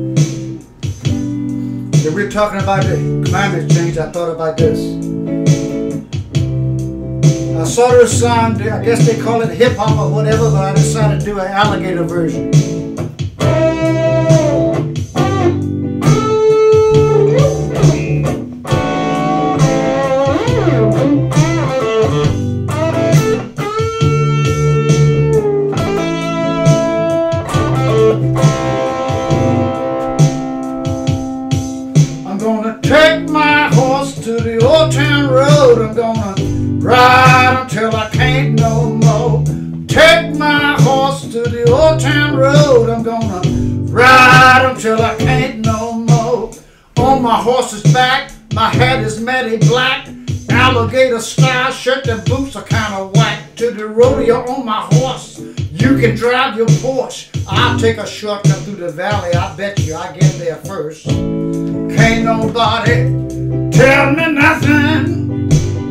If we're talking about the climate change, I thought about this. I saw this song, I guess they call it hip hop or whatever, but I decided to do an alligator version. Ride until I can't no more. Take my horse to the old town road. I'm gonna ride until I can't no more. On my horse's back, my hat is matty black. Alligator style shirt and boots are kinda whack. To the rodeo on my horse. You can drive your Porsche. I'll take a shortcut through the valley. I bet you I get there first. Can't nobody tell me nothing.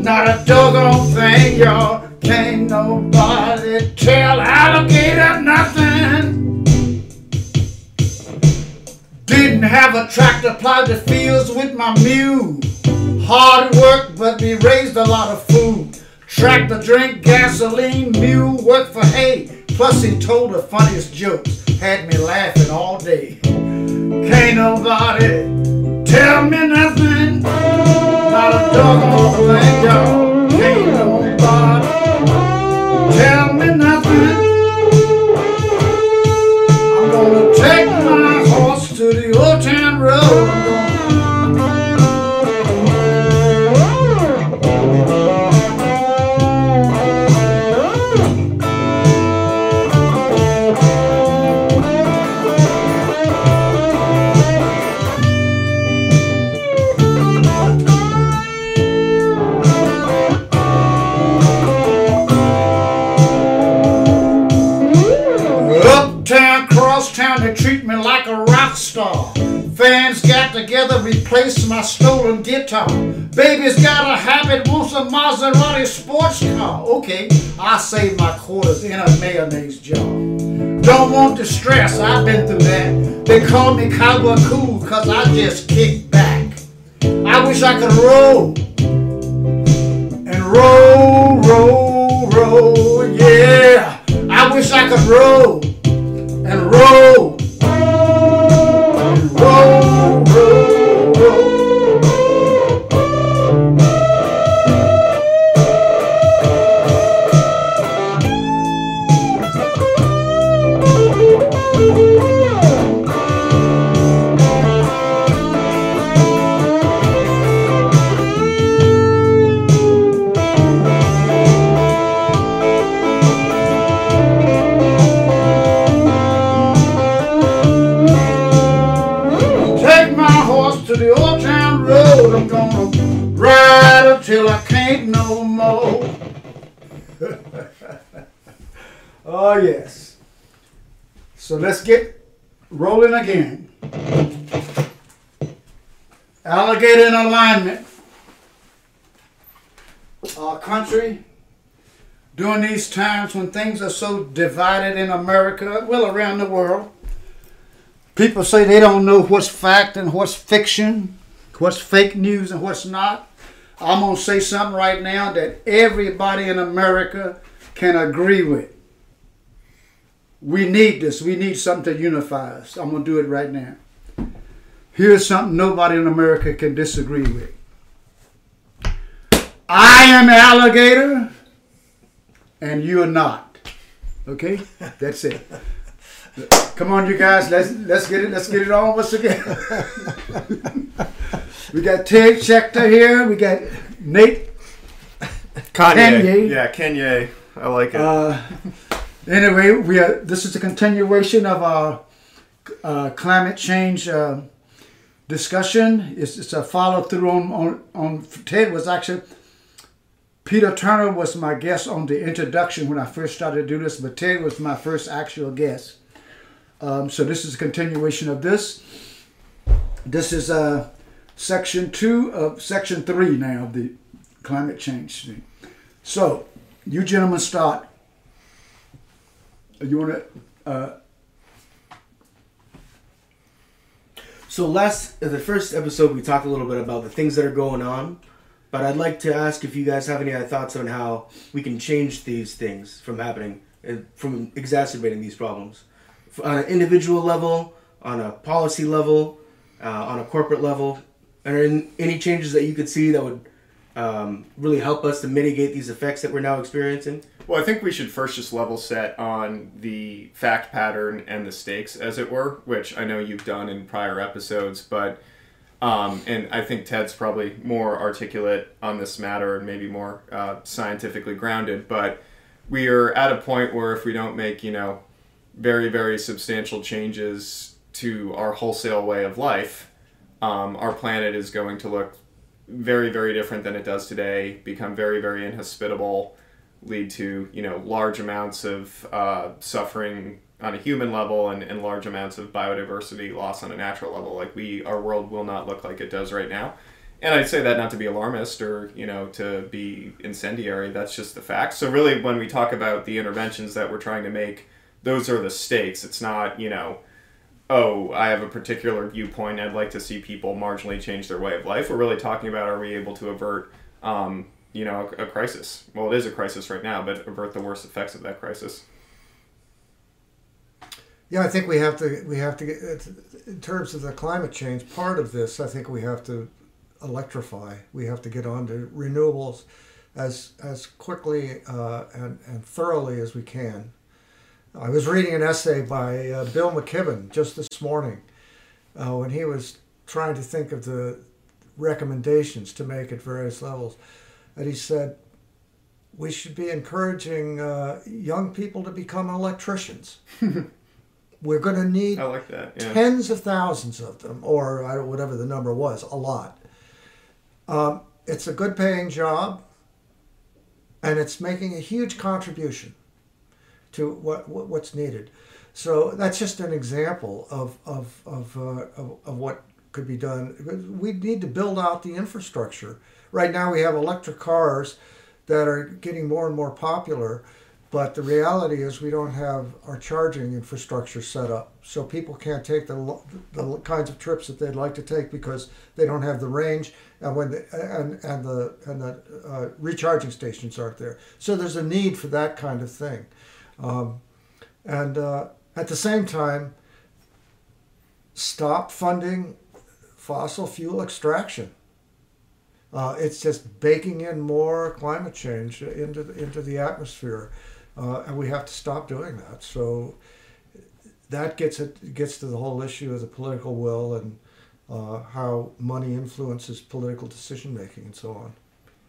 Not a doggone thing, y'all. Can't nobody tell alligator nothing. Didn't have a tractor, plowed the fields with my mule. Hard work, but we raised a lot of food. Tractor drink gasoline, mule work for hay. Plus he told the funniest jokes, had me laughing all day. Can't nobody tell me nothing. Not a doggone thing, y'all. Baby's got a habit, wants a Maserati sports car. Okay, I save my quarters in a mayonnaise jar. Don't want the stress, I've been through that. They call me cowboy cool, cause I just to the old town road. I'm gonna ride until I can't no more. oh, yes. So let's get rolling again. Alligator in alignment. Our country, during these times when things are so divided in America, well, around the world, People say they don't know what's fact and what's fiction, what's fake news and what's not. I'm going to say something right now that everybody in America can agree with. We need this. We need something to unify us. I'm going to do it right now. Here's something nobody in America can disagree with. I am alligator and you're not. Okay? That's it. Come on, you guys. Let's let's get it. Let's get it on once again. we got Ted Schettler here. We got Nate. Kanye. Kanye. Yeah, Kanye. I like it. Uh, anyway, we are. This is a continuation of our uh, climate change uh, discussion. It's, it's a follow through on, on on Ted was actually. Peter Turner was my guest on the introduction when I first started to do this, but Ted was my first actual guest. Um, so this is a continuation of this. This is uh, section two of section three now of the climate change thing. So you gentlemen start. You want to? Uh, So last the first episode we talked a little bit about the things that are going on, but I'd like to ask if you guys have any thoughts on how we can change these things from happening, uh, from exacerbating these problems, on an individual level, on a policy level, uh, on a corporate level, are any- any changes that you could see that would um, really help us to mitigate these effects that we're now experiencing? Well, I think we should first just level set on the fact pattern and the stakes, as it were, which I know you've done in prior episodes, but um, and I think Ted's probably more articulate on this matter and maybe more uh, scientifically grounded. But we are at a point where if we don't make, you know, very very substantial changes to our wholesale way of life, um, our planet is going to look very very different than it does today. Become very very inhospitable lead to you know large amounts of uh, suffering on a human level and, and large amounts of biodiversity loss on a natural level. Like we our world will not look like it does right now. And i'd say that not to be alarmist or you know to be incendiary that's just the facts so really when we talk about the interventions that we're trying to make those are the stakes it's not you know oh i have a particular viewpoint i'd like to see people marginally change their way of life we're really talking about are we able to avert um, you know, a, a crisis. Well, it is a crisis right now, but avert the worst effects of that crisis. Yeah, I think we have to we have to get in terms of the climate change. Part of this, I think, we have to electrify. We have to get on to renewables as as quickly uh, and and thoroughly as we can. I was reading an essay by uh, Bill McKibben just this morning uh, when he was trying to think of the recommendations to make at various levels, and he said we should be encouraging uh, young people to become electricians. We're going to need I like that. Yeah. tens of thousands of them, or whatever the number was, a lot. Um, it's a good paying job, and it's making a huge contribution to what, what what's needed. So that's just an example of of of, uh, of of what could be done. We need to build out the infrastructure. Right now, we have electric cars that are getting more and more popular. But the reality is, we don't have our charging infrastructure set up, so people can't take the, the kinds of trips that they'd like to take because they don't have the range, and when the, and and the and the uh, recharging stations aren't there. So there's a need for that kind of thing, um, and uh, at the same time, stop funding fossil fuel extraction. Uh, it's just baking in more climate change into the, into the atmosphere, uh, and we have to stop doing that. So that gets it gets to the whole issue of the political will and uh, how money influences political decision making and so on.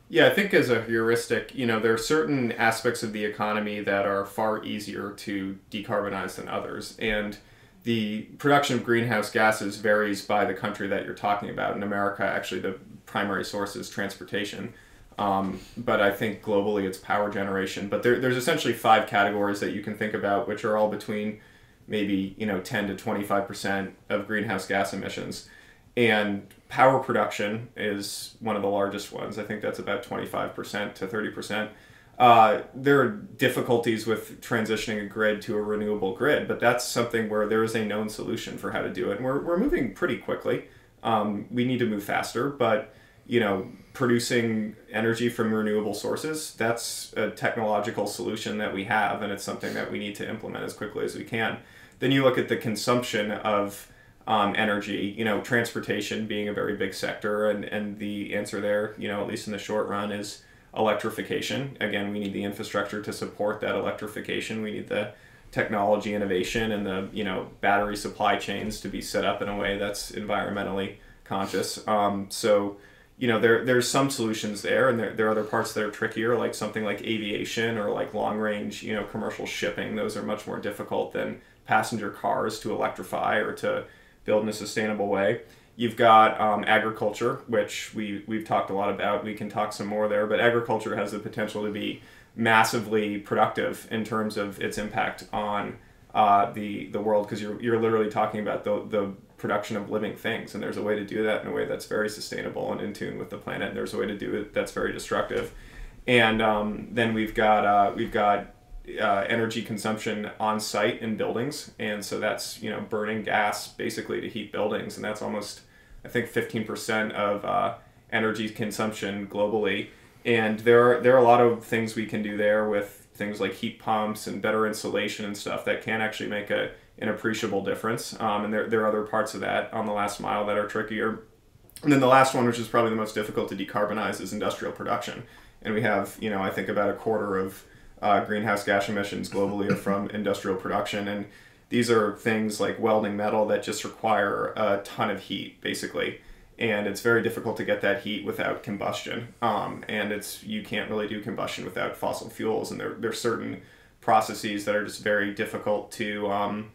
Yeah, I think as a heuristic, you know, there are certain aspects of the economy that are far easier to decarbonize than others. And the production of greenhouse gases varies by the country that you're talking about. In America, actually, the primary source is transportation. Um, but I think globally it's power generation. But there, there's essentially five categories that you can think about, which are all between maybe you know 10 to 25 percent of greenhouse gas emissions and power production is one of the largest ones. I think that's about 25% to 30% uh, there are difficulties with transitioning a grid to a renewable grid but that's something where there is a known solution for how to do it. And we're, we're moving pretty quickly. Um, we need to move faster but you know producing energy from renewable sources that's a technological solution that we have and it's something that we need to implement as quickly as we can. Then you look at the consumption of um, energy, you know, transportation being a very big sector, and, and the answer there, you know, at least in the short run, is electrification. Again, we need the infrastructure to support that electrification. We need the technology innovation and the you know battery supply chains to be set up in a way that's environmentally conscious. Um, so you know there there's some solutions there, and there, there are other parts that are trickier, like something like aviation or like long range you know commercial shipping. Those are much more difficult than passenger cars to electrify or to build in a sustainable way. You've got um, agriculture, which we, we've talked a lot about. We can talk some more there, but agriculture has the potential to be massively productive in terms of its impact on uh, the, the world because you're, you're literally talking about the, the production of living things. And there's a way to do that in a way that's very sustainable and in tune with the planet. And there's a way to do it that's very destructive. And um, then we've got, uh, we've got uh, energy consumption on site in buildings, and so that's you know burning gas basically to heat buildings, and that's almost I think fifteen percent of uh, energy consumption globally. And there are there are a lot of things we can do there with things like heat pumps and better insulation and stuff that can actually make a an appreciable difference. Um, and there, there are other parts of that on the last mile that are trickier. And then the last one, which is probably the most difficult to decarbonize, is industrial production. And we have, you know, I think about a quarter of uh, greenhouse gas emissions globally are from industrial production. And these are things like welding metal that just require a ton of heat, basically. And it's very difficult to get that heat without combustion. Um, and it's you can't really do combustion without fossil fuels. And there, there's certain processes that are just very difficult to um,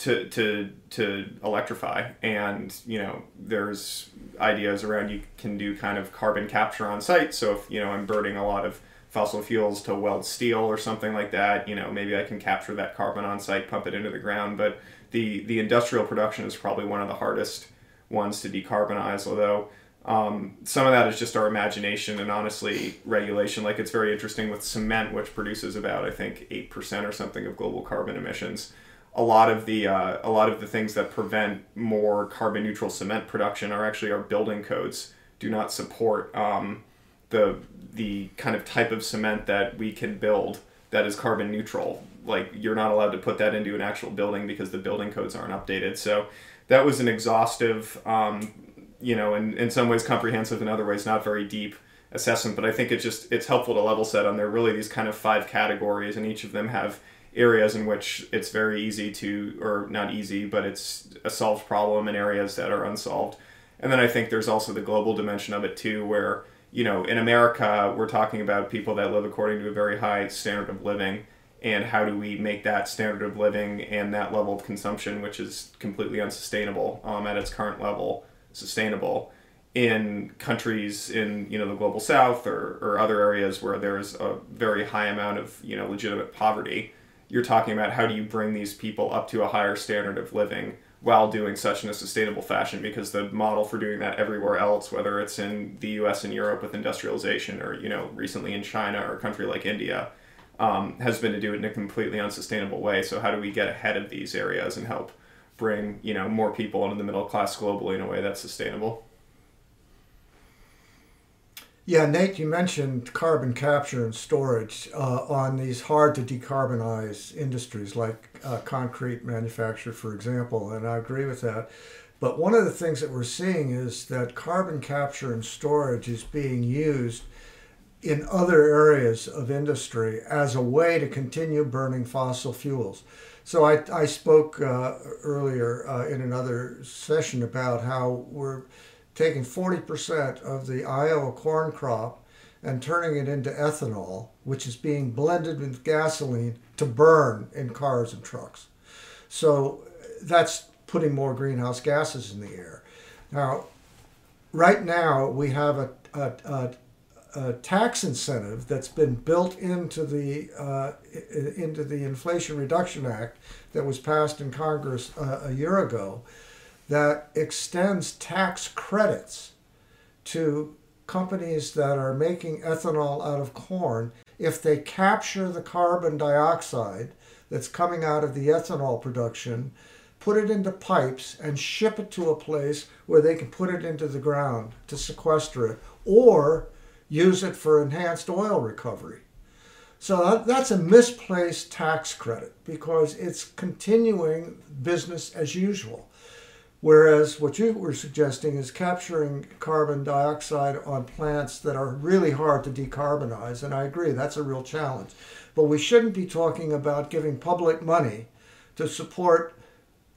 to to to electrify and you know there's ideas around you can do kind of carbon capture on site so if you know i'm burning a lot of fossil fuels to weld steel or something like that you know maybe i can capture that carbon on site pump it into the ground but the the industrial production is probably one of the hardest ones to decarbonize although um, some of that is just our imagination and honestly regulation. Like it's very interesting with cement which produces about i think 8% or something of global carbon emissions. A lot of the uh, a lot of the things that prevent more carbon neutral cement production are actually our building codes do not support um, the the kind of type of cement that we can build that is carbon neutral. Like you're not allowed to put that into an actual building because the building codes aren't updated. So that was an exhaustive, um, you know, in, in some ways comprehensive, in other ways not very deep assessment. But I think it's just it's helpful to level set on there. Really, these kind of five categories, and each of them have areas in which it's very easy to, or not easy, but it's a solved problem in areas that are unsolved. And then I think there's also the global dimension of it too, where, you know, in America, we're talking about people that live according to a very high standard of living. And how do we make that standard of living and that level of consumption, which is completely unsustainable um, at its current level, sustainable? in countries in you know the global south or, or other areas where there's a very high amount of you know legitimate poverty you're talking about how do you bring these people up to a higher standard of living while doing such in a sustainable fashion because the model for doing that everywhere else whether it's in the US and Europe with industrialization or you know recently in China or a country like India um, has been to do it in a completely unsustainable way. So how do we get ahead of these areas and help bring you know more people into the middle class globally in a way that's sustainable yeah, Nate, you mentioned carbon capture and storage uh, on these hard to decarbonize industries like uh, concrete manufacture, for example, and I agree with that. But one of the things that we're seeing is that carbon capture and storage is being used in other areas of industry as a way to continue burning fossil fuels. So I, I spoke uh, earlier uh, in another session about how we're taking 40% of the Iowa corn crop and turning it into ethanol, which is being blended with gasoline to burn in cars and trucks. So that's putting more greenhouse gases in the air. Now, right now, we have a, a, a, a tax incentive that's been built into the, uh, into the Inflation Reduction Act that was passed in Congress uh, a year ago that extends tax credits to companies that are making ethanol out of corn if they capture the carbon dioxide that's coming out of the ethanol production, put it into pipes, and ship it to a place where they can put it into the ground to sequester it, or use it for enhanced oil recovery. So that's a misplaced tax credit because it's continuing business as usual. Whereas what you were suggesting is capturing carbon dioxide on plants that are really hard to decarbonize. And I agree, that's a real challenge. But we shouldn't be talking about giving public money to support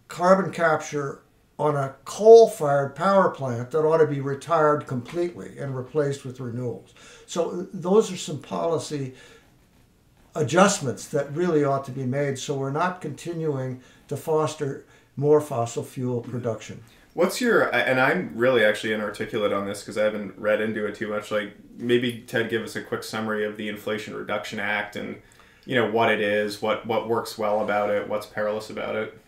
carbon capture on a coal fired power plant that ought to be retired completely and replaced with renewables. So, those are some policy adjustments that really ought to be made so we're not continuing to foster more fossil fuel production. What's your and I'm really actually inarticulate on this because I haven't read into it too much. Like maybe Ted, give us a quick summary of the Inflation Reduction Act and you know what it is, what what works well about it, what's perilous about it.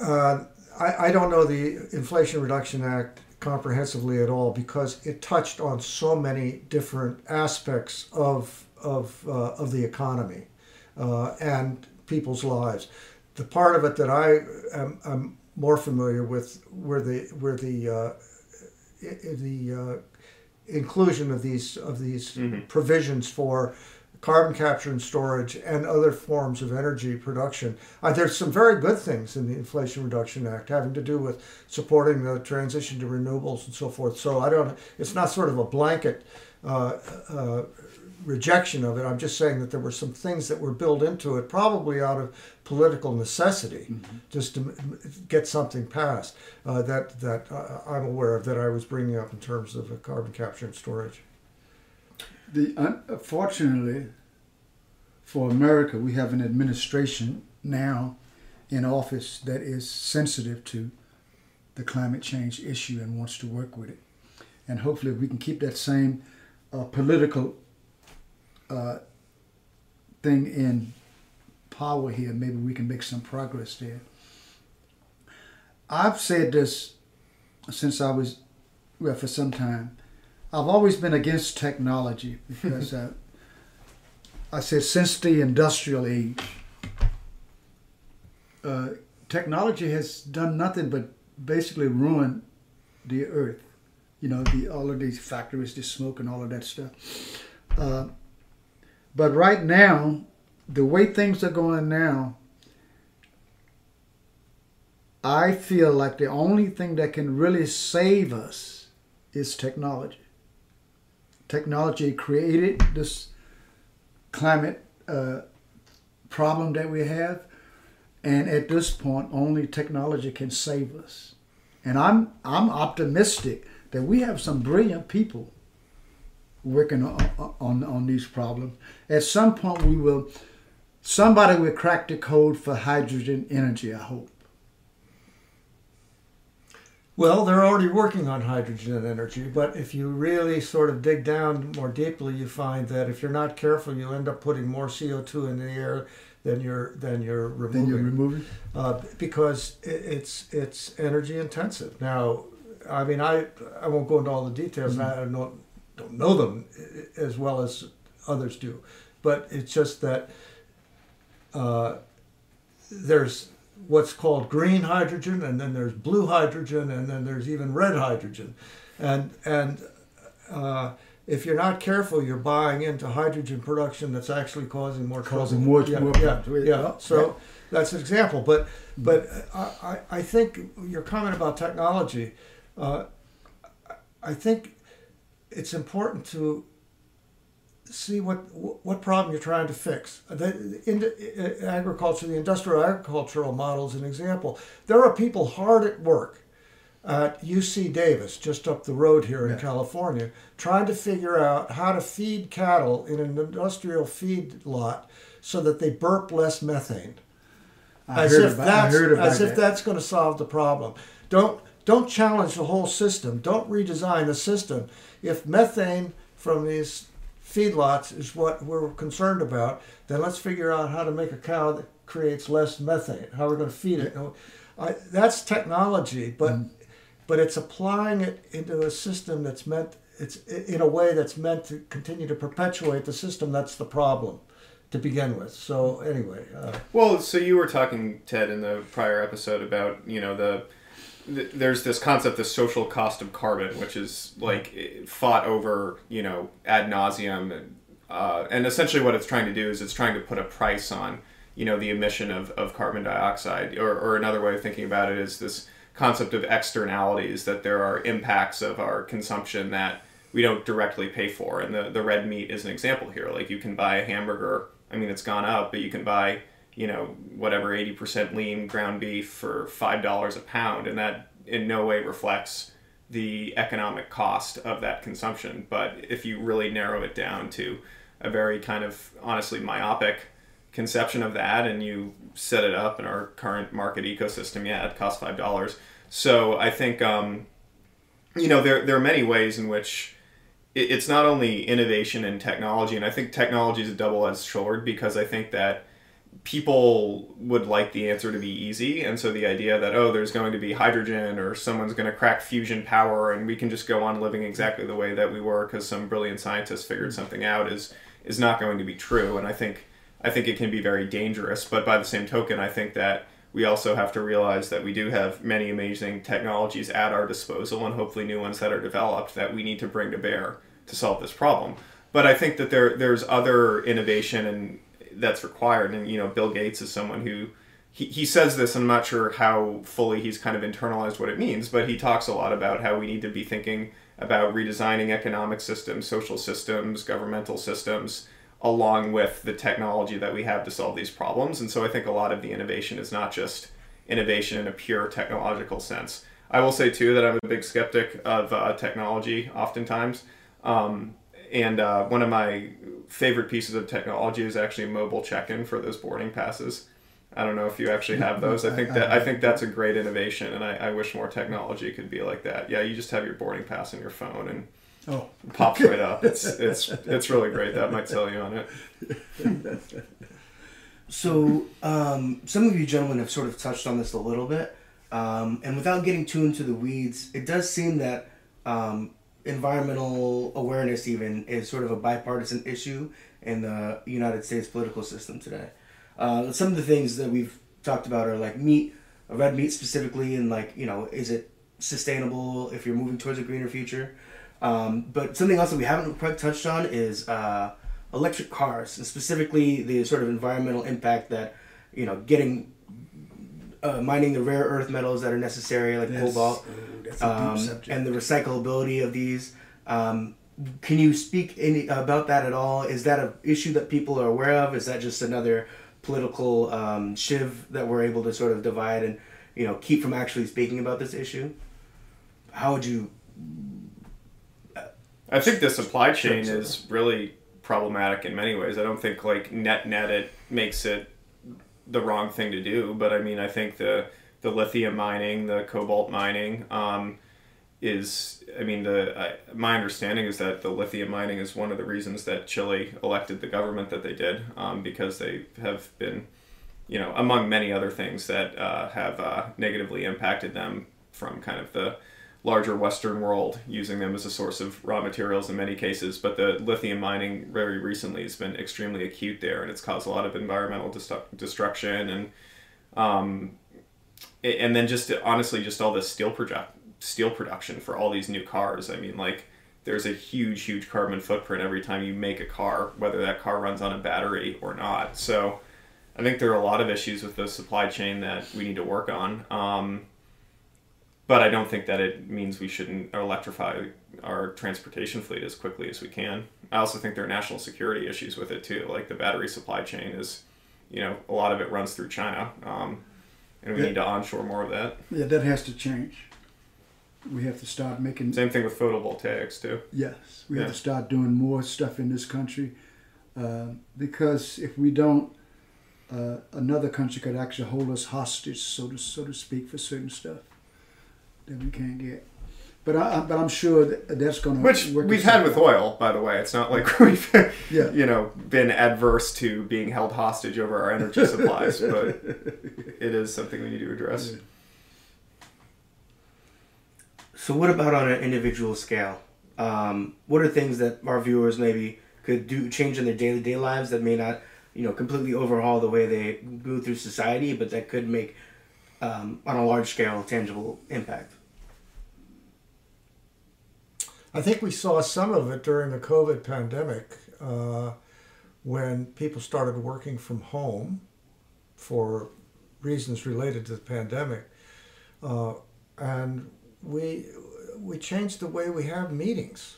Uh, I, I don't know the Inflation Reduction Act comprehensively at all because it touched on so many different aspects of of uh, of the economy. uh, and people's lives. The part of it that I am I'm more familiar with were the were the uh, the uh, inclusion of these of these provisions for carbon capture and storage and other forms of energy production. Uh, there's some very good things in the Inflation Reduction Act having to do with supporting the transition to renewables and so forth. So I don't. It's not sort of a blanket. Uh, uh, rejection of it. I'm just saying that there were some things that were built into it, probably out of political necessity, just to get something passed uh, that that uh, I'm aware of that I was bringing up in terms of uh, carbon capture and storage. The unfortunately for America, we have an administration now in office that is sensitive to the climate change issue and wants to work with it. And hopefully, we can keep that same uh, political uh, thing in power here, maybe we can make some progress there. I've said this since I was, well, for some time. I've always been against technology because uh, I said since the industrial age, uh, technology has done nothing but basically ruin the earth. You know, the all of these factories, the smoke, and all of that stuff. Uh, but right now, the way things are going now, I feel like the only thing that can really save us is technology. Technology created this climate uh, problem that we have, and at this point, only technology can save us. And I'm I'm optimistic that we have some brilliant people working on, on, on these problems. At some point, we will, somebody will crack the code for hydrogen energy, I hope. Well, they're already working on hydrogen and energy, but if you really sort of dig down more deeply, you find that if you're not careful, you end up putting more CO2 in the air than you're than you're removing. Then you're removing. uh, because it's it's energy intensive. Now, I mean, I I won't go into all the details. and I don't know, don't know them as well as others do, but it's just that uh, there's what's called green hydrogen, and then there's blue hydrogen, and then there's even red hydrogen, and and uh, if you're not careful, you're buying into hydrogen production that's actually causing more Causing trouble. more- yeah, more yeah, yeah. Yeah. So that's an example. But but I, I, I think your comment about technology, uh, I think it's important to see what what problem you're trying to fix. The, in the, agriculture, the industrial agricultural model is an example. There are people hard at work at UC Davis, just up the road here in Yeah. California, trying to figure out how to feed cattle in an industrial feed lot so that they burp less methane I as heard if about, I that's as if that's going to solve the problem. Don't don't challenge the whole system. Don't redesign the system. If methane from these feedlots is what we're concerned about, then let's figure out how to make a cow that creates less methane. How we're going to feed it. I, that's technology, but Mm. but it's applying it into a system that's meant it's in a way that's meant to continue to perpetuate the system. That's the problem to begin with. So anyway. Uh, Well, so you were talking, Ted, in the prior episode about you know the, th there's this concept the social cost of carbon, which is like fought over you know ad nauseum, and, uh, and essentially what it's trying to do is it's trying to put a price on you know the emission of, of carbon dioxide, or, or another way of thinking about it is this concept of externalities that there are impacts of our consumption that we don't directly pay for, and the the red meat is an example here. Like you can buy a hamburger. I mean, it's gone up, but you can buy you know whatever 80% lean ground beef for five dollars a pound and that in no way reflects the economic cost of that consumption. But if you really narrow it down to a very kind of honestly myopic conception of that and you set it up in our current market ecosystem yeah it costs five dollars. So i think um, you know there, there are many ways in which it's not only innovation and technology and i think technology is a double-edged sword because i think that people would like the answer to be easy and so the idea that oh there's going to be hydrogen or someone's going to crack fusion power and we can just go on living exactly the way that we were because some brilliant scientist figured mm-hmm. something out is is not going to be true and i think I think it can be very dangerous. But by the same token, I think that we also have to realize that we do have many amazing technologies at our disposal and hopefully new ones that are developed that we need to bring to bear to solve this problem. But I think that there there's other innovation and that's required. And you know, Bill Gates is someone who he, he says this. I'm not sure how fully he's kind of internalized what it means, but he talks a lot about how we need to be thinking about redesigning economic systems, social systems, governmental systems, along with the technology that we have to solve these problems. And so I think a lot of the innovation is not just innovation in a pure technological sense. I will say too that I'm a big skeptic of uh, technology oftentimes. Um, and uh, one of my favorite pieces of technology is actually mobile check-in for those boarding passes. I don't know if you actually have those. I think that I think that's a great innovation, and I, I wish more technology could be like that. Yeah, you just have your boarding pass on your phone and Oh, it pops right up. It's it's it's really great. That might sell you on it. So, um, some of you gentlemen have sort of touched on this a little bit, um, and without getting too into the weeds, it does seem that um, environmental awareness even is sort of a bipartisan issue in the United States political system today. Uh, some of the things that we've talked about are like meat, red meat specifically, and like you know, is it sustainable if you're moving towards a greener future? Um, but something else that we haven't quite touched on is uh, electric cars, and specifically the sort of environmental impact that you know getting uh, mining the rare earth metals that are necessary, like that's, cobalt, ooh, that's a um, deep subject. and the recyclability of these. Um, can you speak any about that at all? Is that an issue that people are aware of? Is that just another political um, shiv that we're able to sort of divide and you know keep from actually speaking about this issue? How would you? I think the supply chain is really problematic in many ways. I don't think like net net it makes it the wrong thing to do, but I mean I think the the lithium mining, the cobalt mining, um, is I mean the I, my understanding is that the lithium mining is one of the reasons that Chile elected the government that they did um, because they have been you know among many other things that uh, have uh, negatively impacted them from kind of the larger Western world using them as a source of raw materials in many cases. But the lithium mining very recently has been extremely acute there, and it's caused a lot of environmental destru- destruction and um, and then just honestly just all the steel project steel production for all these new cars. I mean, like there's a huge, huge carbon footprint every time you make a car, whether that car runs on a battery or not. So I think there are a lot of issues with the supply chain that we need to work on. Um, but I don't think that it means we shouldn't electrify our transportation fleet as quickly as we can. I also think there are national security issues with it too. Like the battery supply chain is, you know, a lot of it runs through China, um, and we Yeah. need to onshore more of that. yeah, that has to change. We have to start making. Same thing with photovoltaics too. Yes, we have to start doing more stuff in this country uh, because if we don't, uh, another country could actually hold us hostage, so to so to speak, for certain stuff that we can't get. But I, I- but I'm sure that that's going to Which work we've had with out. oil, by the way. It's not like we've, Yeah. you know, been adverse to being held hostage over our energy supplies, but it is something we need to address. So, what about on an individual scale? Um, what are things that our viewers maybe could do change in their daily day lives that may not, you know, completely overhaul the way they move through society, but that could make um, on a large scale a tangible impact? I think we saw some of it during the COVID pandemic uh, when people started working from home for reasons related to the pandemic. Uh, and we, we changed the way we have meetings.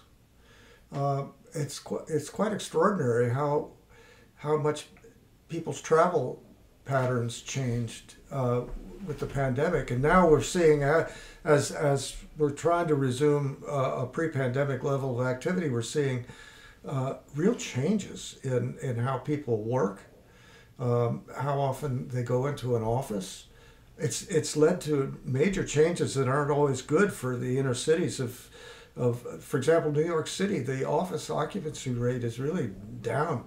Uh, it's, qu- it's quite extraordinary how, how much people's travel patterns changed uh, with the pandemic, and now we're seeing uh, as as we're trying to resume uh, a pre-pandemic level of activity, we're seeing uh, real changes in in how people work, um, how often they go into an office. It's it's led to major changes that aren't always good for the inner cities of. Of, for example, New York City, the office occupancy rate is really down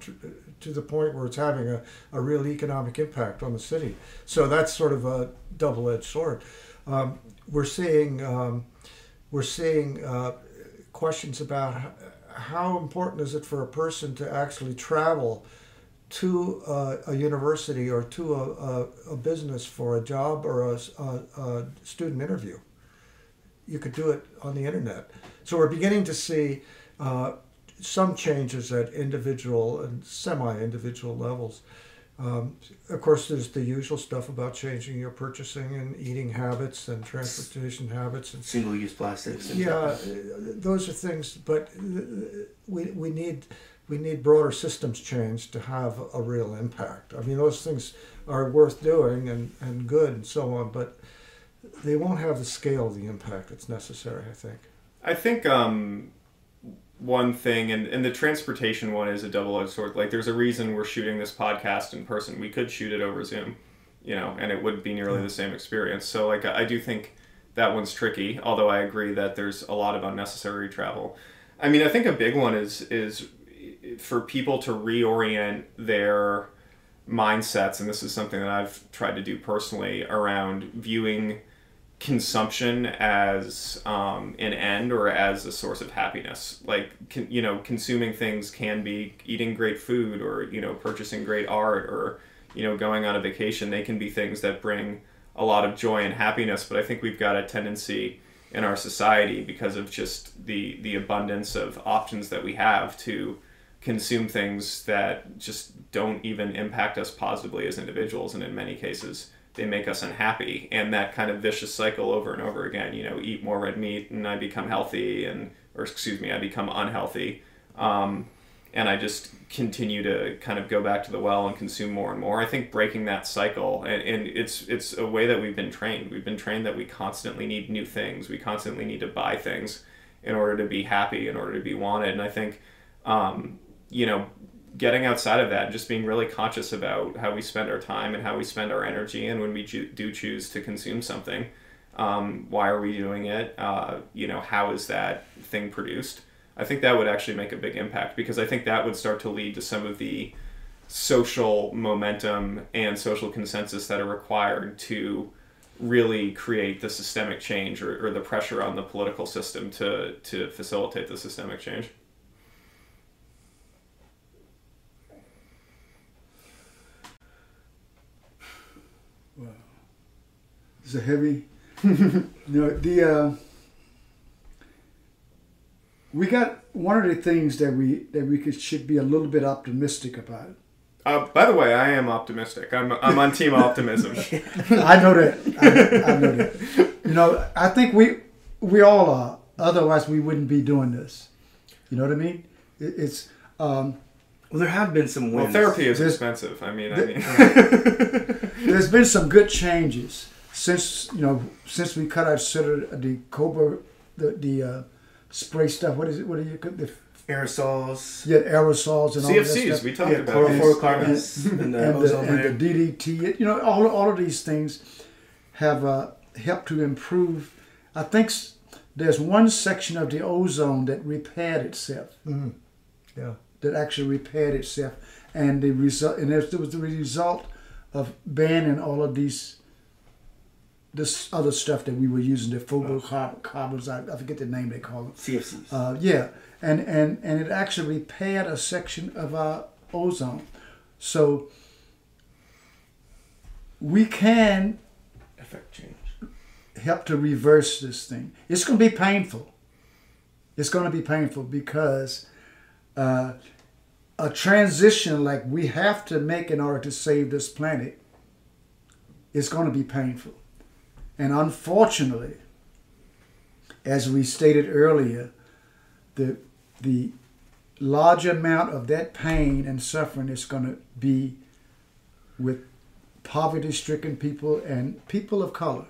to, the point where it's having a, a real economic impact on the city. So that's sort of a double-edged sword. Um, we're seeing um, we're seeing uh, questions about how important is it for a person to actually travel to a, a university or to a, a, a business for a job or a, student interview. You could do it on the internet. So we're beginning to see uh, some changes at individual and semi-individual levels. Um, of course, there's the usual stuff about changing your purchasing and eating habits and transportation habits and Single-use plastics. and- yeah, uh, those are things, but uh, we, we need we need broader systems change to have a real impact. I mean, those things are worth doing and, and good and so on, but they won't have the scale of the impact that's necessary. I think. I think um, one thing, and, and the transportation one is a double edged sword. Like, there's a reason we're shooting this podcast in person. We could shoot it over Zoom, you know, and it wouldn't be nearly the same experience. So, like, I do think that one's tricky. Although I agree that there's a lot of unnecessary travel. I mean, I think a big one is is for people to reorient their mindsets, and this is something that I've tried to do personally around viewing consumption as um, an end or as a source of happiness. Like, con- you know, consuming things can be eating great food or, you know, purchasing great art or, you know, going on a vacation. They can be things that bring a lot of joy and happiness. But I think we've got a tendency in our society because of just the, the abundance of options that we have to consume things that just don't even impact us positively as individuals. And in many cases, they make us unhappy and that kind of vicious cycle over and over again you know eat more red meat and i become healthy and or excuse me i become unhealthy. Um, and i just continue to kind of go back to the well and consume more and more. I think breaking that cycle and, and it's it's a way that we've been trained. We've been trained that we constantly need new things. We constantly need to buy things in order to be happy in order to be wanted. And i think um, you know getting outside of that and just being really conscious about how we spend our time and how we spend our energy and when we do choose to consume something um, why are we doing it? Uh, you know how is that thing produced? I think that would actually make a big impact because i think that would start to lead to some of the social momentum and social consensus that are required to really create the systemic change or, or the pressure on the political system to, to facilitate the systemic change It's a heavy. you know the. Uh, we got one of the things that we that we could, should be a little bit optimistic about. Uh, by the way, I am optimistic. I'm, I'm on team optimism. I know that. I, I know that. You know, I think we we all are. Otherwise, we wouldn't be doing this. You know what I mean? It, it's um, Well, there have been some wins. Well, therapy is There's- expensive. I mean, I mean, there's been some good changes since you know since we cut out sort of the Cobra the the uh, spray stuff. What is it? What are you the Aerosols. yeah aerosols and all that CFCs. stuff. We talked Yeah, about chlorofluorocarbons and the and the, and the DDT. You know, all all of these things have uh, helped to improve. I think there's one section of the ozone that repaired itself. Mm. Yeah. that actually repaired itself, and the result and it was the result of banning all of these this other stuff that we were using the fluorocarbons. I, I forget the name they call them. CFCs. Uh, yeah, and and and it actually repaired a section of our ozone, so we can Effect change. help to reverse this thing. It's going to be painful. It's going to be painful because uh, a transition like we have to make in order to save this planet is going to be painful. And unfortunately, as we stated earlier, the the large amount of that pain and suffering is going to be with poverty-stricken people and people of color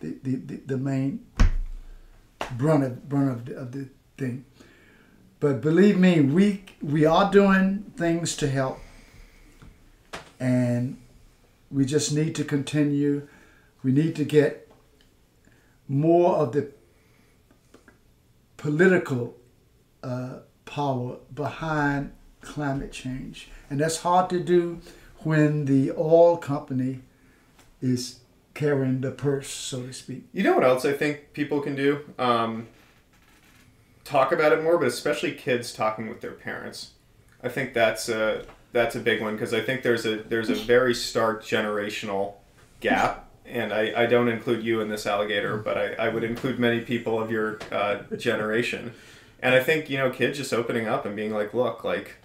the, the, the, the main brunt of brunt of the, of the thing. But believe me, we we are doing things to help, and we just need to continue. We need to get more of the political uh, power behind climate change, and that's hard to do when the oil company is carrying the purse, so to speak. you know what else I think people can do? Um, talk about it more, but especially kids talking with their parents. I think that's a that's a big one because I think there's a there's a very stark generational gap, and I, I don't include you in this alligator, but I, I would include many people of your uh, generation, and I think you know kids just opening up and being like, look, like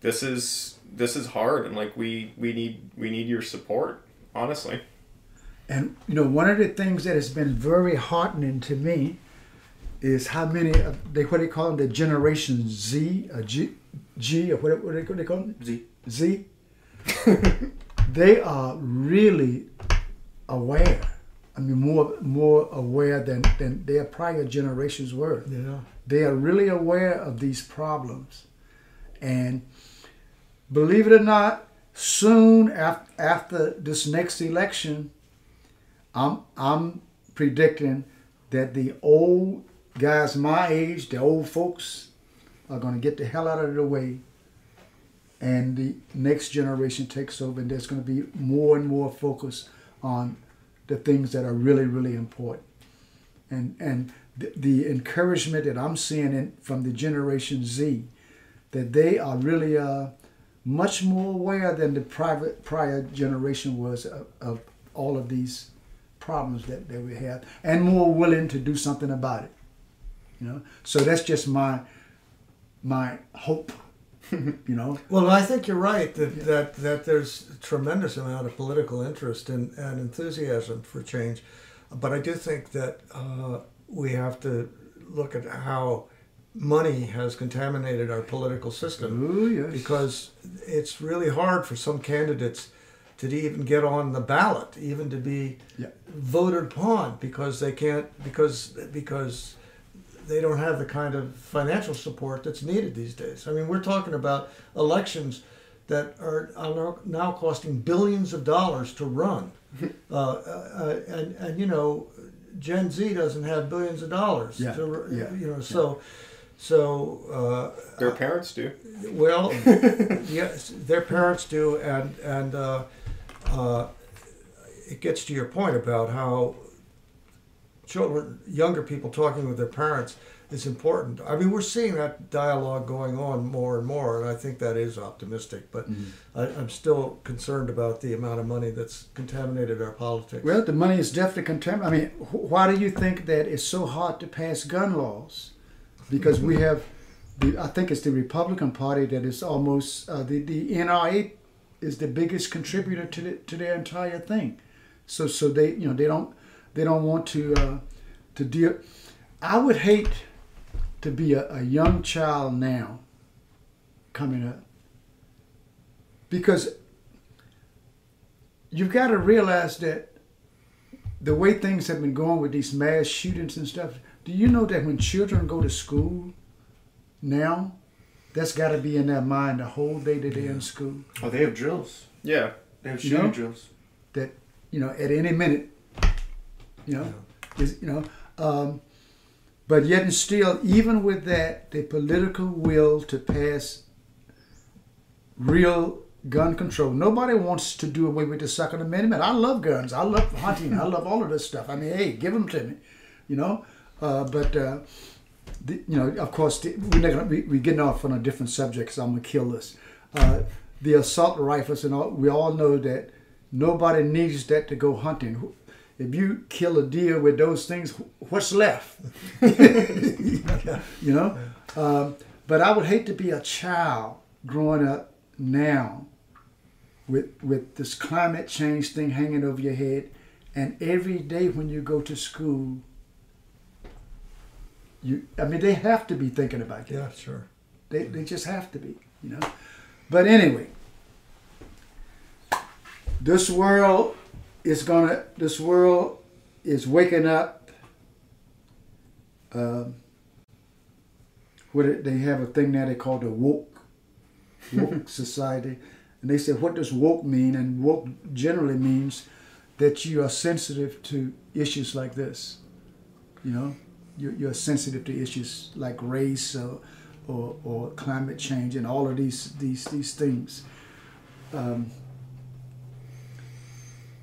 this is this is hard, and like we we need we need your support, honestly. And you know, one of the things that has been very heartening to me is how many of they what they call them the Generation Z, a G, G or what, what, they, what they call them Z. Z. they are really aware. I mean, more more aware than than their prior generations were. Yeah. They are really aware of these problems, and believe it or not, soon after after this next election, I'm I'm predicting that the old guys my age, the old folks, are going to get the hell out of the way, and the next generation takes over, and there's going to be more and more focus on the things that are really really important, and and the, the encouragement that I'm seeing in, from the Generation Z, that they are really uh, much more aware than the private prior generation was of, of all of these problems that, that we have and more willing to do something about it. You know? So that's just my my hope you know Well, I think you're right that, that, that there's a tremendous amount of political interest and, and enthusiasm for change. But I do think that uh, we have to look at how money has contaminated our political system oh yes because it's really hard for some candidates to even get on the ballot, even to be Yeah. voted upon because they can't because because they don't have the kind of financial support that's needed these days. I mean, we're talking about elections that are, are now costing billions of dollars to run, uh, uh, and and you know, Gen Z doesn't have billions of dollars. Yeah, To, yeah, You know, so so. Uh, Their parents do. well, yes, their parents do, and and uh, uh, it gets to your point about how children, younger people talking with their parents is important. I mean, we're seeing that dialogue going on more and more, and I think that is optimistic. But I, I'm still concerned about the amount of money that's contaminated our politics. well the money is definitely contaminated i mean wh- why do you think that it's so hard to pass gun laws because we have the i think it's the republican party that is almost uh, the, the nra is the biggest contributor to the, to their entire thing so so they you know they don't they don't want to uh, to deal i would hate to be a, a young child now coming up because you've got to realize that the way things have been going with these mass shootings and stuff, do you know that when children go to school now, that's got to be in their mind the whole day that they're in school? Oh, they have drills. Yeah. They have You shooting know? drills. That, you know, at any minute, you know, is, you know, um, but yet and still, even with that, the political will to pass real gun control. Nobody wants to do away with the Second Amendment. I love guns. I love hunting. I love all of this stuff. I mean, hey, give them to me, you know. Uh, but uh, the, you know, of course, the, we're not gonna, we, we're getting off on a different subject because I'm gonna kill this. Uh, the assault rifles and all. We all know that nobody needs that to go hunting. If you kill a deer with those things, what's left? you know. Um, but I would hate to be a child growing up now with with this climate change thing hanging over your head, and every day when you go to school, you I mean they have to be thinking about that. Yeah, sure. They they just have to be, you know. But anyway, this world is gonna. This world is waking up. Um, what it, they have a thing now they call the woke woke society, and they said what does woke mean? And woke generally means that you are sensitive to issues like this. You know, you're, you're sensitive to issues like race or, or, or climate change and all of these these these things. Um,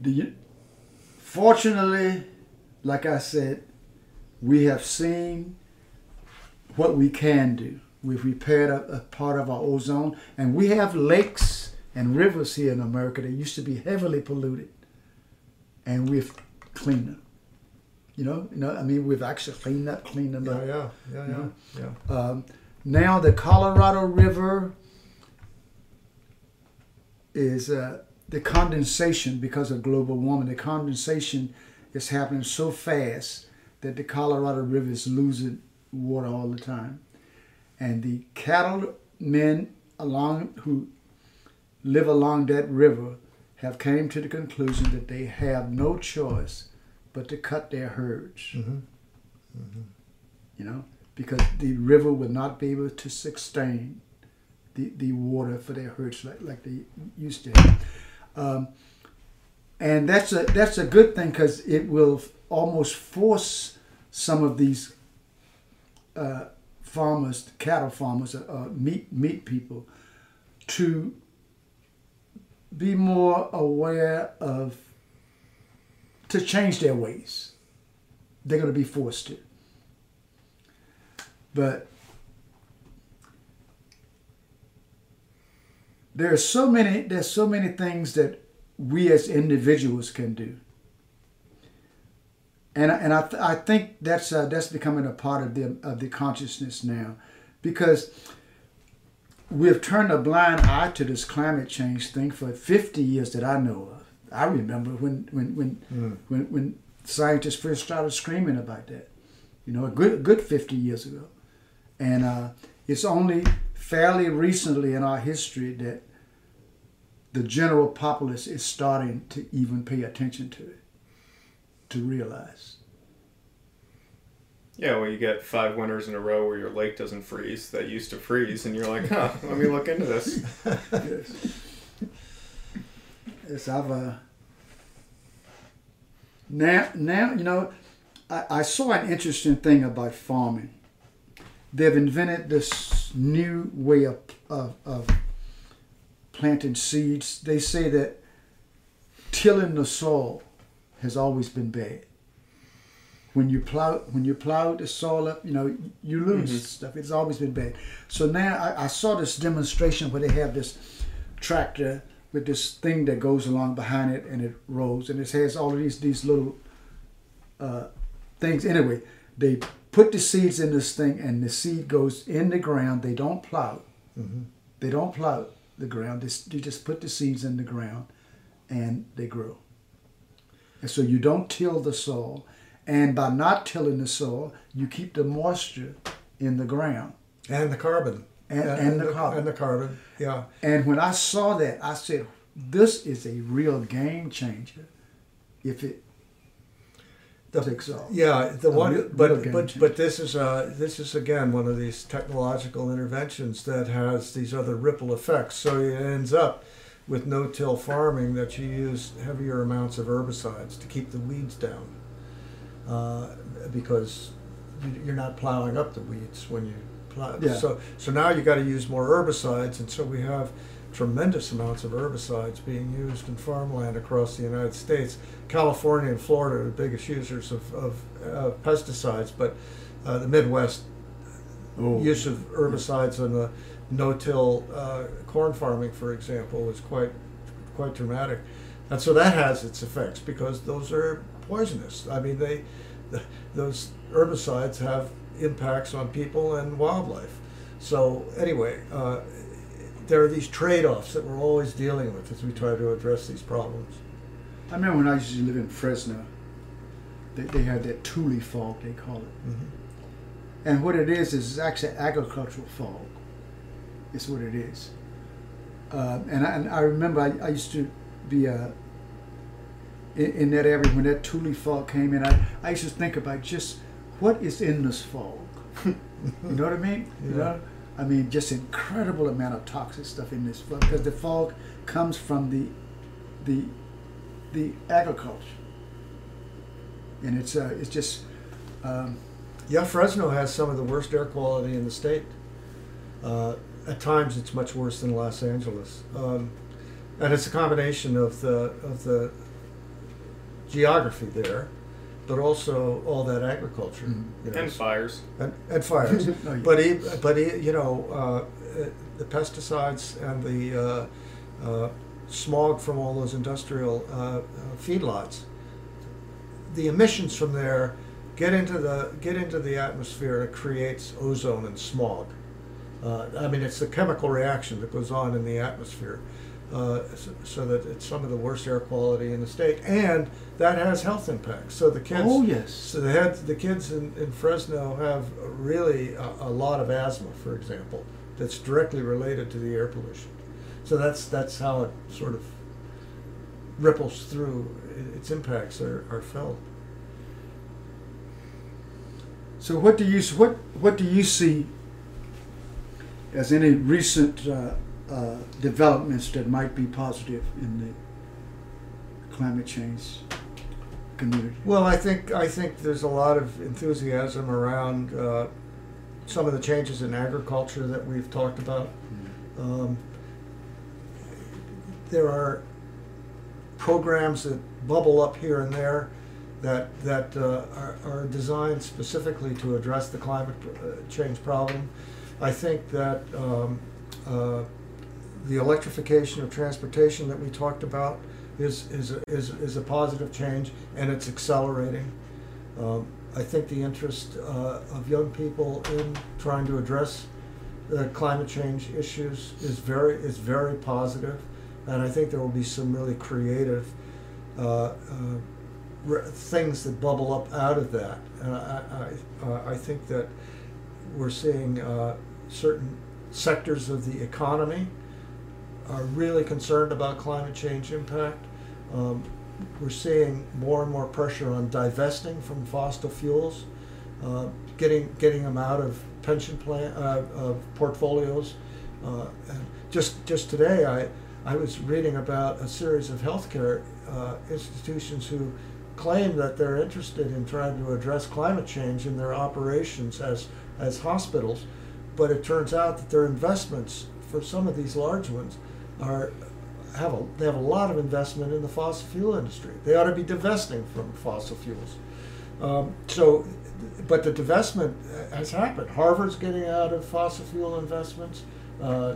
the, fortunately, like I said, we have seen what we can do. We've repaired a, a part of our ozone, and we have lakes and rivers here in America that used to be heavily polluted, and we've cleaned them. You know, you know. I mean, we've actually cleaned up, cleaned them Yeah, up. yeah, yeah, yeah, yeah. Um, now the Colorado River is uh, the condensation because of global warming. The condensation is happening so fast that the Colorado River is losing water all the time, and the cattlemen along who live along that river have came to the conclusion that they have no choice but to cut their herds. Mhm. You know, because the river will not be able to sustain the, the water for their herds like, like they used to. Have. Um, and that's a that's a good thing because it will almost force some of these uh, farmers, cattle farmers, uh, uh, meat meat people, to be more aware of to change their ways. They're going to be forced to. But there are so many there's so many things that we as individuals can do. And, I- and I, th- I think that's uh, that's becoming a part of the of the consciousness now, because we've turned a blind eye to this climate change thing for 50 years that I know of. I remember when when when Mm. when, when scientists first started screaming about that, you know, a good a good 50 years ago, and uh, it's only fairly recently in our history that the general populace is starting to even pay attention to it, to realize. Yeah, well, you get five winters in a row where your lake doesn't freeze. That used to freeze, and you're like, huh, let me look into this. yes. Yes, I've uh, now now you know I, I saw an interesting thing about farming. They've invented this new way of, of, of planting seeds. They say that tilling the soil has always been bad. When you plow when you plow the soil up, you know you lose Mhm. stuff. It's always been bad. So now I, I saw this demonstration where they have this tractor with this thing that goes along behind it and it rolls and it has all of these these little uh, things. Anyway, they put the seeds in this thing and the seed goes in the ground. They don't plow. Mhm. They don't plow the ground. They, they just put the seeds in the ground and they grow. And so you don't till the soil. And by not tilling the soil, you keep the moisture in the ground. And the carbon. And, and, the carbon. And the carbon. Yeah. And when I saw that, I said, this is a real game changer if it The- takes off. Yeah, the one, real- but but but this is uh this is again one of these technological interventions that has these other ripple effects. So it ends up with no-till farming that you use heavier amounts of herbicides to keep the weeds down, uh, because you- you're not plowing up the weeds when you plow. Yeah. So so now you got to use more herbicides, and so we have tremendous amounts of herbicides being used in farmland across the United States. California and Florida are the biggest users of, of uh, pesticides, but uh, the Midwest Oh. use of herbicides on the no-till uh, corn farming, for example, is quite quite dramatic, and so that has its effects because those are poisonous. I mean, they th those herbicides have impacts on people and wildlife. So anyway, uh, there are these trade-offs that we're always dealing with as we try to address these problems. I remember when I used to live in Fresno, they, they had that tule fog, they call it. And what it is, is it's actually agricultural fog. It's what it is. Uh, and, I, and I remember I, I used to be uh, in, in that area when that tule fog came in. I, I used to think about just what is in this fog. you know what I mean? You Yeah. know, I mean, just incredible amount of toxic stuff in this fog because the fog comes from the the the agriculture, and it's uh, it's just. Um, Yeah, Fresno has some of the worst air quality in the state. Uh, at times, it's much worse than Los Angeles, um, and it's a combination of the of the geography there, but also all that agriculture you know, and fires. and, and fires. Oh, yeah. but he, but he, you know, uh, uh, the pesticides and the uh, uh, smog from all those industrial uh, uh, feedlots, the emissions from there get into the get into the atmosphere. It creates ozone and smog. Uh, I mean, it's the chemical reaction that goes on in the atmosphere. Uh, so, so that it's some of the worst air quality in the state, and that has health impacts. So the kids, Oh, yes. so the the kids in, in Fresno have really a, a lot of asthma, for example, that's directly related to the air pollution. So that's that's how it sort of ripples through. Its impacts are, are felt. So what do you what what do you see as any recent uh, uh, developments that might be positive in the climate change community? Well, I think I think there's a lot of enthusiasm around uh, some of the changes in agriculture that we've talked about. Um, there are programs that bubble up here and there that that uh, are, are designed specifically to address the climate uh, change problem. I think that um, uh, the electrification of transportation that we talked about is is a, is, is a positive change, and it's accelerating. Um, I think the interest uh, of young people in trying to address the climate change issues is very is very positive, and I think there will be some really creative uh, uh, things that bubble up out of that. And I I, I think that we're seeing uh, certain sectors of the economy are really concerned about climate change impact. Um, we're seeing more and more pressure on divesting from fossil fuels, uh, getting getting them out of pension plan uh, of portfolios. Uh, just just today, I I was reading about a series of healthcare uh, institutions who claim that they're interested in trying to address climate change in their operations as as hospitals, but it turns out that their investments for some of these large ones are have a they have a lot of investment in the fossil fuel industry. They ought to be divesting from fossil fuels. Um, so, but the divestment has happened. Harvard's getting out of fossil fuel investments. Uh,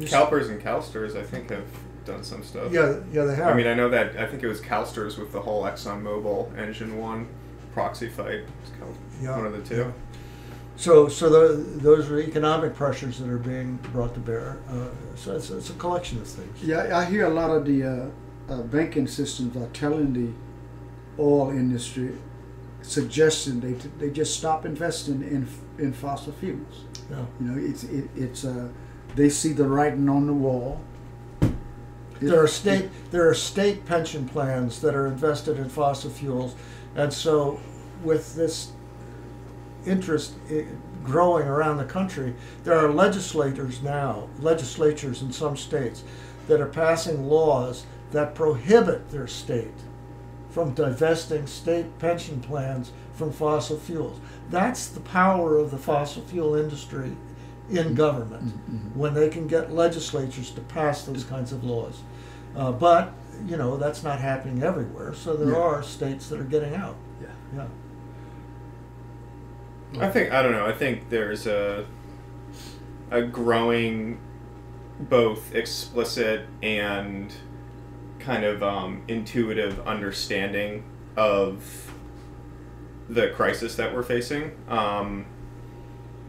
CalPERS and CalSTRS, I think, have done some stuff. Yeah, yeah, they have. I mean, I know that I think it was CalSTRS with the whole ExxonMobil Engine One proxy fight. It's called Yeah, one of the two. yeah. So, so the, those are economic pressures that are being brought to bear. Uh, so it's, it's a collection of things. Yeah, I hear a lot of the uh, uh, banking systems are telling the oil industry, suggesting they they just stop investing in in fossil fuels. Yeah. You know, it's it, it's uh, they see the writing on the wall. There are state there are state pension plans that are invested in fossil fuels, and so with this interest growing around the country, there are legislators now, legislatures in some states, that are passing laws that prohibit their state from divesting state pension plans from fossil fuels. That's the power of the fossil fuel industry in government when they can get legislatures to pass those kinds of laws. Uh, but you know that's not happening everywhere, so there Yeah. are states that are getting out. Yeah. Yeah. I think I don't know. I think there's a a growing both explicit and kind of um, intuitive understanding of the crisis that we're facing. Um,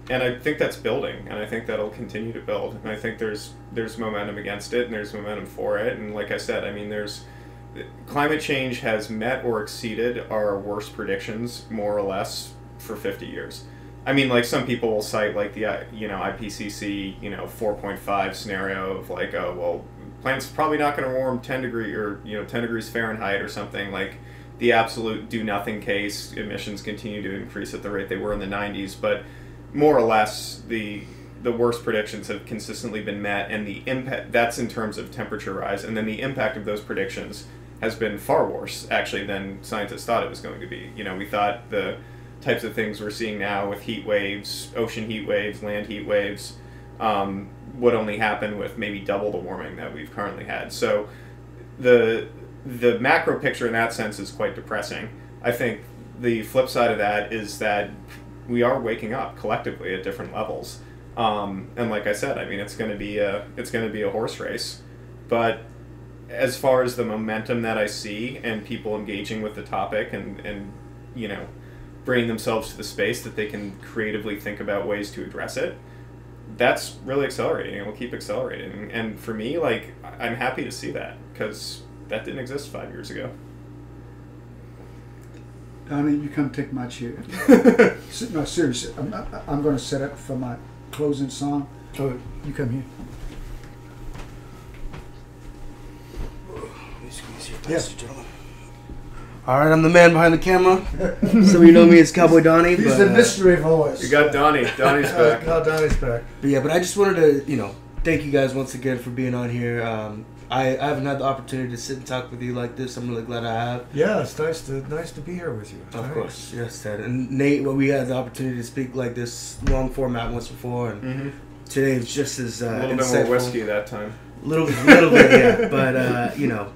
and I think that's building, and I think that'll continue to build. And I think there's there's momentum against it, and there's momentum for it. And like I said, I mean, there's climate change has met or exceeded our worst predictions more or less for 50 years. I mean, like some people will cite like the uh, you know IPCC you know 4.5 scenario of like oh well planet's probably not going to warm 10 degree or you know 10 degrees Fahrenheit or something like the absolute do nothing case emissions continue to increase at the rate they were in the 90s but more or less the the worst predictions have consistently been met and the impact that's in terms of temperature rise and then the impact of those predictions has been far worse actually than scientists thought it was going to be you know we thought the types of things we're seeing now with heat waves ocean heat waves land heat waves um, would only happen with maybe double the warming that we've currently had. So the the macro picture in that sense is quite depressing. I think the flip side of that is that we are waking up collectively at different levels. Um, and like I said, I mean, it's going to be a it's going to be a horse race, but as far as the momentum that I see and people engaging with the topic and and you know bringing themselves to the space that they can creatively think about ways to address it, that's really accelerating and will keep accelerating. And for me, like I'm happy to see that because that didn't exist five years ago. Donnie, you come take my chair. No, seriously, I'm, I- I'm going to set up for my closing song. Oh, You come here. Yes. All right, I'm the man behind the camera. so you know me as Cowboy Donnie. He's but, the uh, mystery voice. You got Donnie. Donnie's back. now Donnie's back. But yeah, but I just wanted to, you know, thank you guys once again for being on here. Um, I, I haven't had the opportunity to sit and talk with you like this. I'm really glad I have. Yeah, it's nice to nice to be here with you. Of Thanks. course, yes, Ted. And Nate, well, we had the opportunity to speak like this long format once before, and Mm-hmm. today was just as uh, A little bit more whiskey that time. little little bit yeah but uh, you know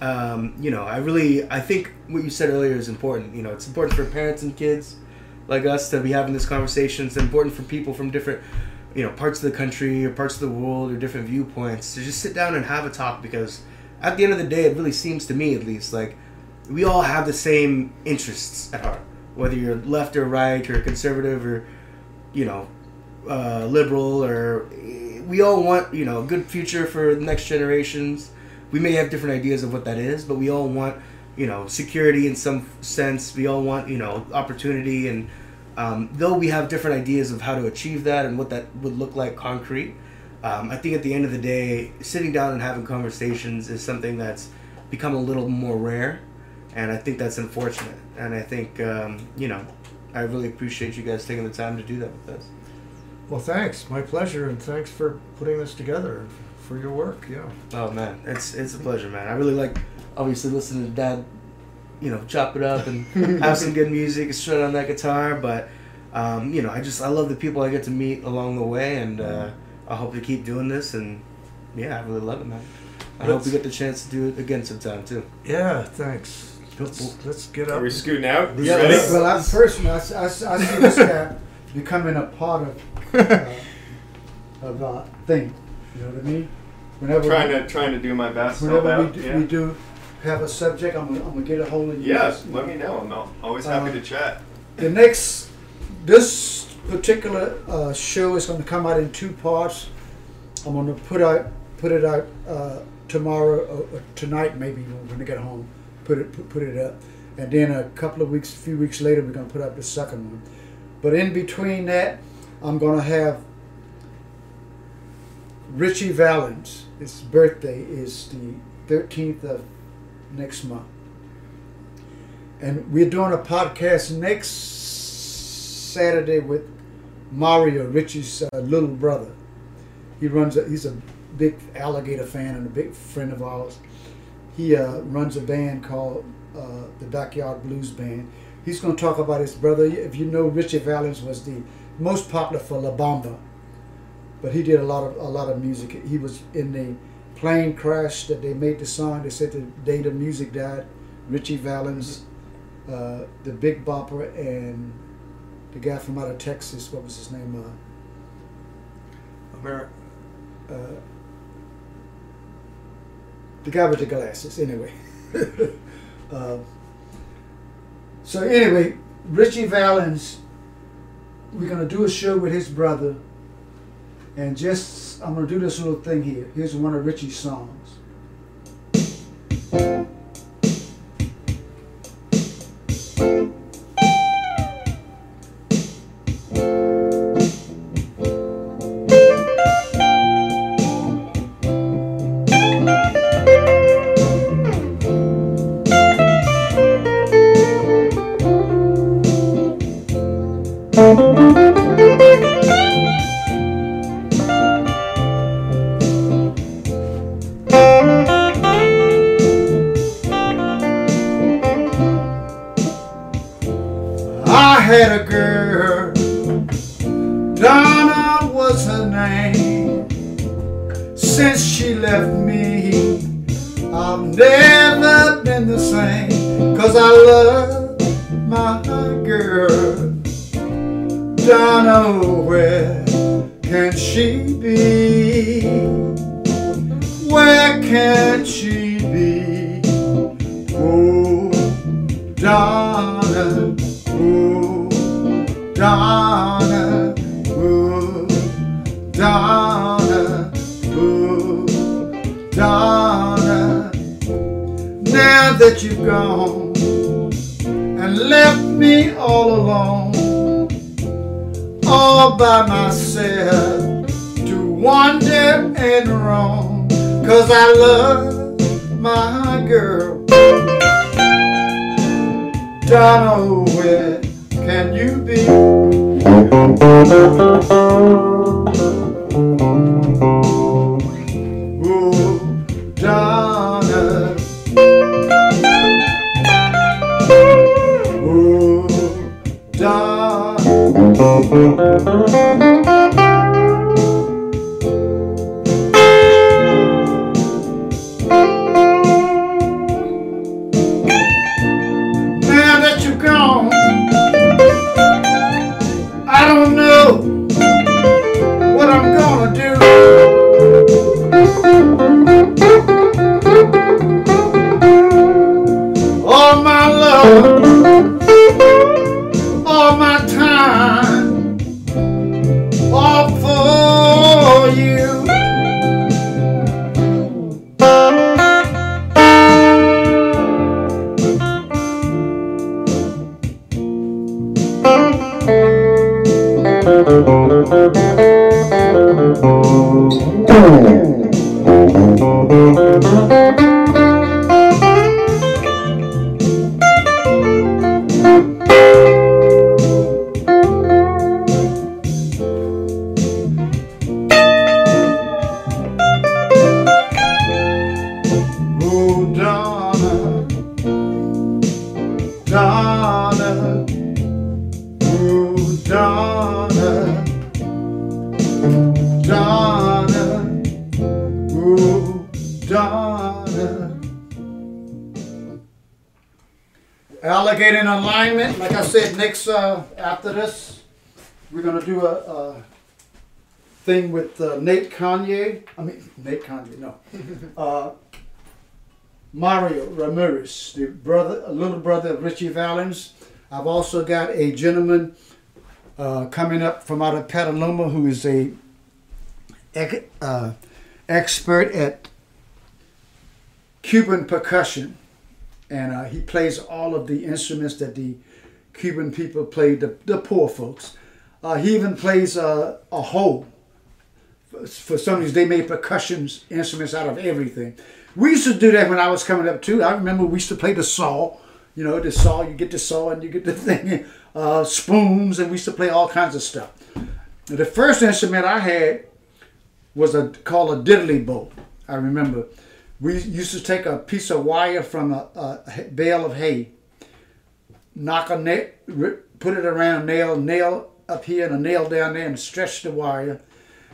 um, you know i really i think what you said earlier is important. You know it's important for parents and kids like us to be having this conversation. It's important for people from different you know parts of the country or parts of the world or different viewpoints to just sit down and have a talk because at the end of the day it really seems to me at least like we all have the same interests at heart whether you're left or right or conservative or you know uh, liberal or we all want you know a good future for the next generations we may have different ideas of what that is but we all want you know security in some sense. We all want you know opportunity and um, though we have different ideas of how to achieve that and what that would look like concrete um, i think at the end of the day sitting down and having conversations is something that's become a little more rare and i think that's unfortunate. And i think um, you know i really appreciate you guys taking the time to do that with us. Well, thanks. My pleasure, and thanks for putting this together for your work. Yeah. Oh man, it's it's a pleasure, man. I really like obviously listening to Dad, you know, chop it up and have some good music, shred on that guitar. But um, you know, I just I love the people I get to meet along the way, and uh, I hope to keep doing this. And yeah, I really love it, man. I hope we get the chance to do it again sometime too. Yeah. Thanks. Let's, let's get up. Are we scooting out? You Yeah, ready? well, I'm personally, I, s- I s- I see this guy becoming a part of, uh, of uh, thing. You know what I mean? Whenever trying we, to trying to do my best. Whenever we do, yeah. we do have a subject, I'm gonna, I'm gonna get a hold of you. Yes, let me know. I'm always happy Uh, to chat. The next, this particular uh, show is going to come out in two parts. I'm going to put out, put it out uh, tomorrow, uh, uh, tonight maybe when I get home. Put it, put, put it up, and then a couple of weeks, a few weeks later, we're going to put up the second one. But in between that, I'm going to have Ritchie Valens. His birthday is the 13th of next month. And we're doing a podcast next Saturday with Mario, Ritchie's uh, little brother. He runs. A, he's a big alligator fan and a big friend of ours. He uh, runs a band called uh, the Backyard Blues Band. He's going to talk about his brother. If you know, Ritchie Valens was the most popular for La Bamba, but he did a lot of a lot of music. He was in the plane crash that they made the song. They said the day the music died. Ritchie Valens, uh, the Big Bopper, and the guy from out of Texas. What was his name? Uh, uh, the guy with the glasses. Anyway. uh, so anyway, Ritchie Valens. We're gonna do a show with his brother, and just I'm gonna do this little thing here. Here's one of Ritchie's songs. Cause I love my girl. Donna, where can she be? Where can she that you've gone and left me all alone, all by myself to wander and roam, cause I love my girl. Donna, where can you be? Kanye. I mean Nate Kanye, no. uh, Mario Ramirez, the brother, little brother of Ritchie Valens. I've also got a gentleman uh, coming up from out of Petaluma who is a uh, expert at Cuban percussion, and uh, he plays all of the instruments that the Cuban people play, the, the poor folks. Uh, he even plays uh, a hoe. For, some reason they made percussion instruments out of everything. We used to do that when I was coming up too. I remember we used to play the saw. You know, the saw, you get the saw and you get the thing, uh, spoons, and we used to play all kinds of stuff. The first instrument I had was a called a diddly bow. I remember we used to take a piece of wire from a, a bale of hay, knock a nail, put it around a nail, nail up here and a nail down there, and stretch the wire,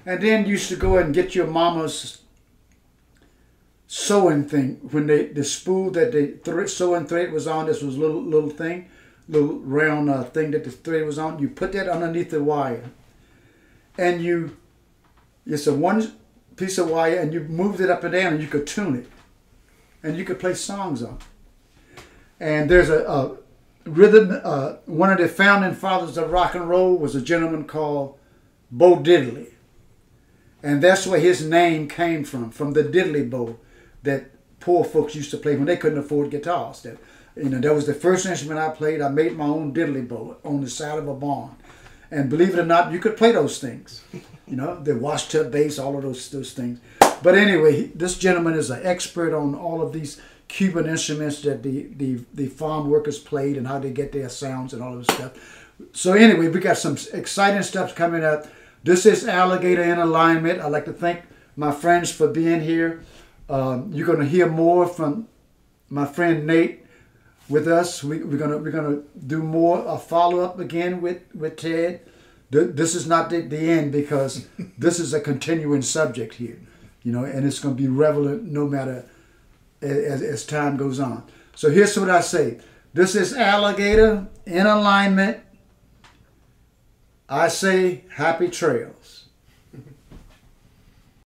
and then you used to go and get your mama's sewing thing when they the spool that the thread, sewing thread was on. This was a little little thing, little round uh, thing that the thread was on. You put that underneath the wire, and you it's a one piece of wire, and you moved it up and down, and you could tune it, and you could play songs on. it. And there's a, a rhythm. Uh, one of the founding fathers of rock and roll was a gentleman called Bo Diddley. And that's where his name came from, from the diddly bow that poor folks used to play when they couldn't afford guitars. That you know, that was the first instrument I played. I made my own diddly bow on the side of a barn. And believe it or not, you could play those things. You know, the washtub bass, all of those those things. But anyway, this gentleman is an expert on all of these Cuban instruments that the, the, the farm workers played and how they get their sounds and all of this stuff. So anyway, we got some exciting stuff coming up. This is Alligator in Alignment. I'd like to thank my friends for being here. Um, you're going to hear more from my friend Nate with us. We, we're gonna we're gonna do more a follow up again with with Ted. Th- This is not the, the end because this is a continuing subject here, you know, and it's going to be relevant no matter as, as time goes on. So here's what I say: This is Alligator in alignment. I say happy trails.